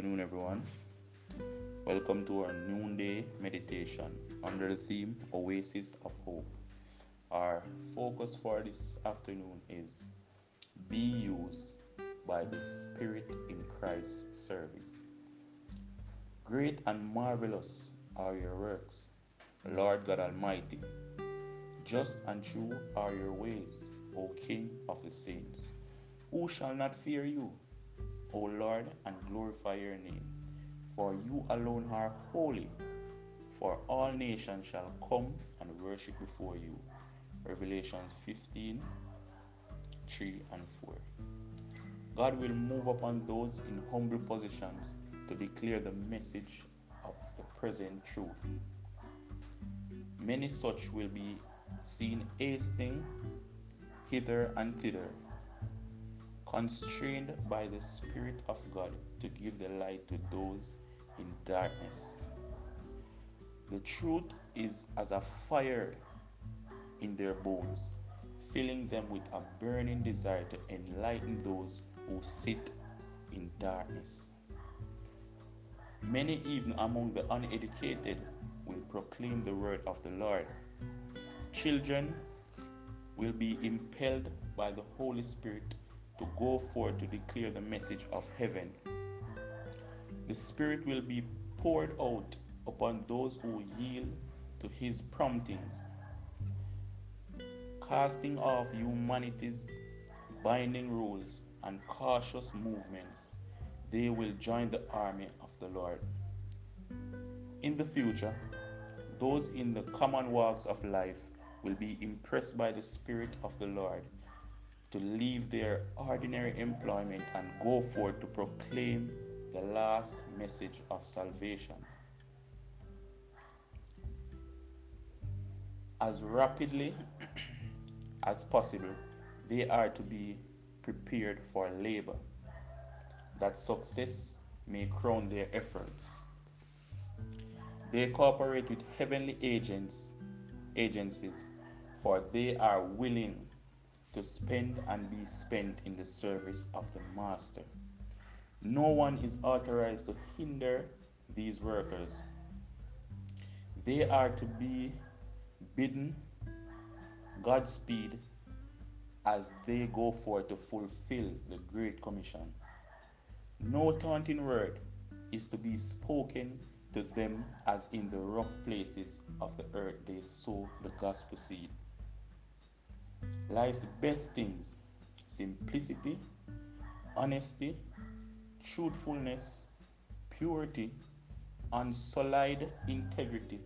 afternoon, everyone. Welcome to our noonday meditation under the theme Oasis of Hope. Our focus for this afternoon is Be used by the Spirit in Christ's service. Great and marvelous are your works, Lord God Almighty. Just and true are your ways, O King of the saints. Who shall not fear you? O Lord, and glorify your name. For you alone are holy, for all nations shall come and worship before you. Revelation 15 3 and 4. God will move upon those in humble positions to declare the message of the present truth. Many such will be seen hasting hither and thither constrained by the Spirit of God to give the light to those in darkness. The truth is as a fire in their bones, filling them with a burning desire to enlighten those who sit in darkness. Many, even among the uneducated, will proclaim the word of the Lord. Children will be impelled by the Holy Spirit to go forth to declare the message of heaven. The Spirit will be poured out upon those who yield to His promptings, casting off humanity's binding rules and cautious movements. They will join the army of the Lord. In the future, those in the common walks of life will be impressed by the Spirit of the Lord to leave their ordinary employment and go forth to proclaim the last message of salvation. As rapidly as possible, they are to be prepared for labor, that success may crown their efforts. They cooperate with heavenly agents, agencies, for they are willing to spend and be spent in the service of the Master. No one is authorized to hinder these workers. They are to be bidden Godspeed as they go forth to fulfill the Great Commission. No taunting word is to be spoken to them as in the rough places of the earth they sow the gospel seed life's best things simplicity, honesty, truthfulness, purity, and solid integrity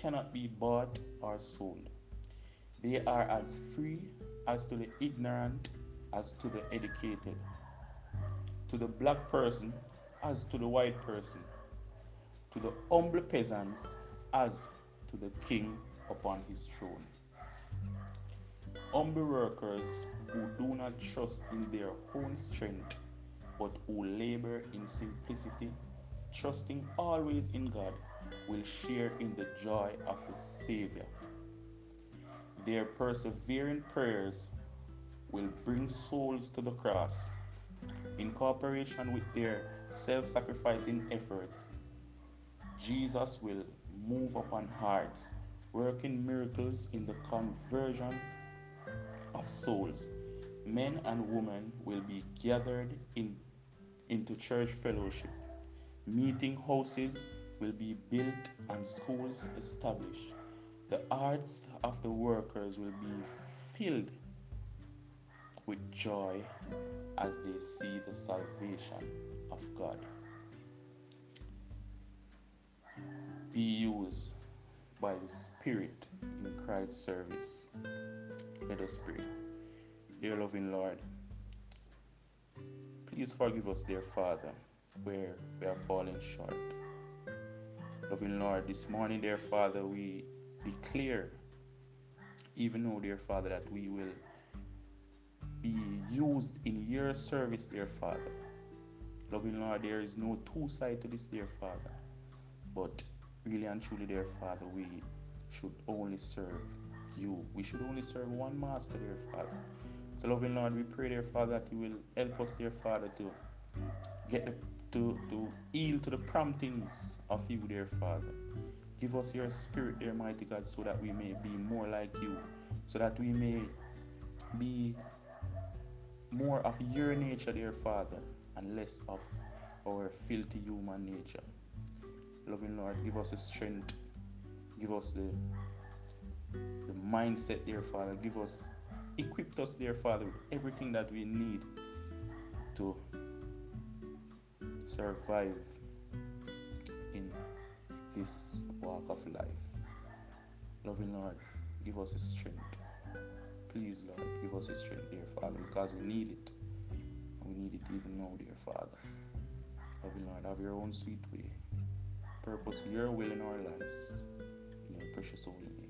cannot be bought or sold. They are as free as to the ignorant as to the educated, to the black person as to the white person, to the humble peasants as to the king upon his throne. Humble workers who do not trust in their own strength, but who labor in simplicity, trusting always in God, will share in the joy of the Savior. Their persevering prayers will bring souls to the cross. In cooperation with their self sacrificing efforts, Jesus will move upon hearts, working miracles in the conversion of souls. Men and women will be gathered in, into church fellowship. Meeting houses will be built and schools established. The hearts of the workers will be filled with joy as they see the salvation of God. Be used by the Spirit in Christ's service. Let us pray. Dear loving Lord, please forgive us, dear Father, where we are falling short. Loving Lord, this morning, dear Father, we declare, even though, dear Father, that we will be used in your service, dear Father. Loving Lord, there is no two side to this, dear Father. But really and truly, dear Father, we should only serve you. We should only serve one master, dear Father. So, loving Lord, we pray, dear Father, that you will help us, dear Father, to get the to, to yield to the promptings of you, dear Father. Give us your spirit, dear mighty God, so that we may be more like you, so that we may be more of your nature, dear Father, and less of our filthy human nature. Loving Lord, give us the strength, give us the the mindset, dear Father. Give us, equip us, dear Father, with everything that we need to survive in this walk of life. Loving Lord, give us strength. Please, Lord, give us strength, dear Father, because we need it. We need it even now, dear Father. Loving Lord, have your own sweet way. Purpose your will in our lives. In your precious holy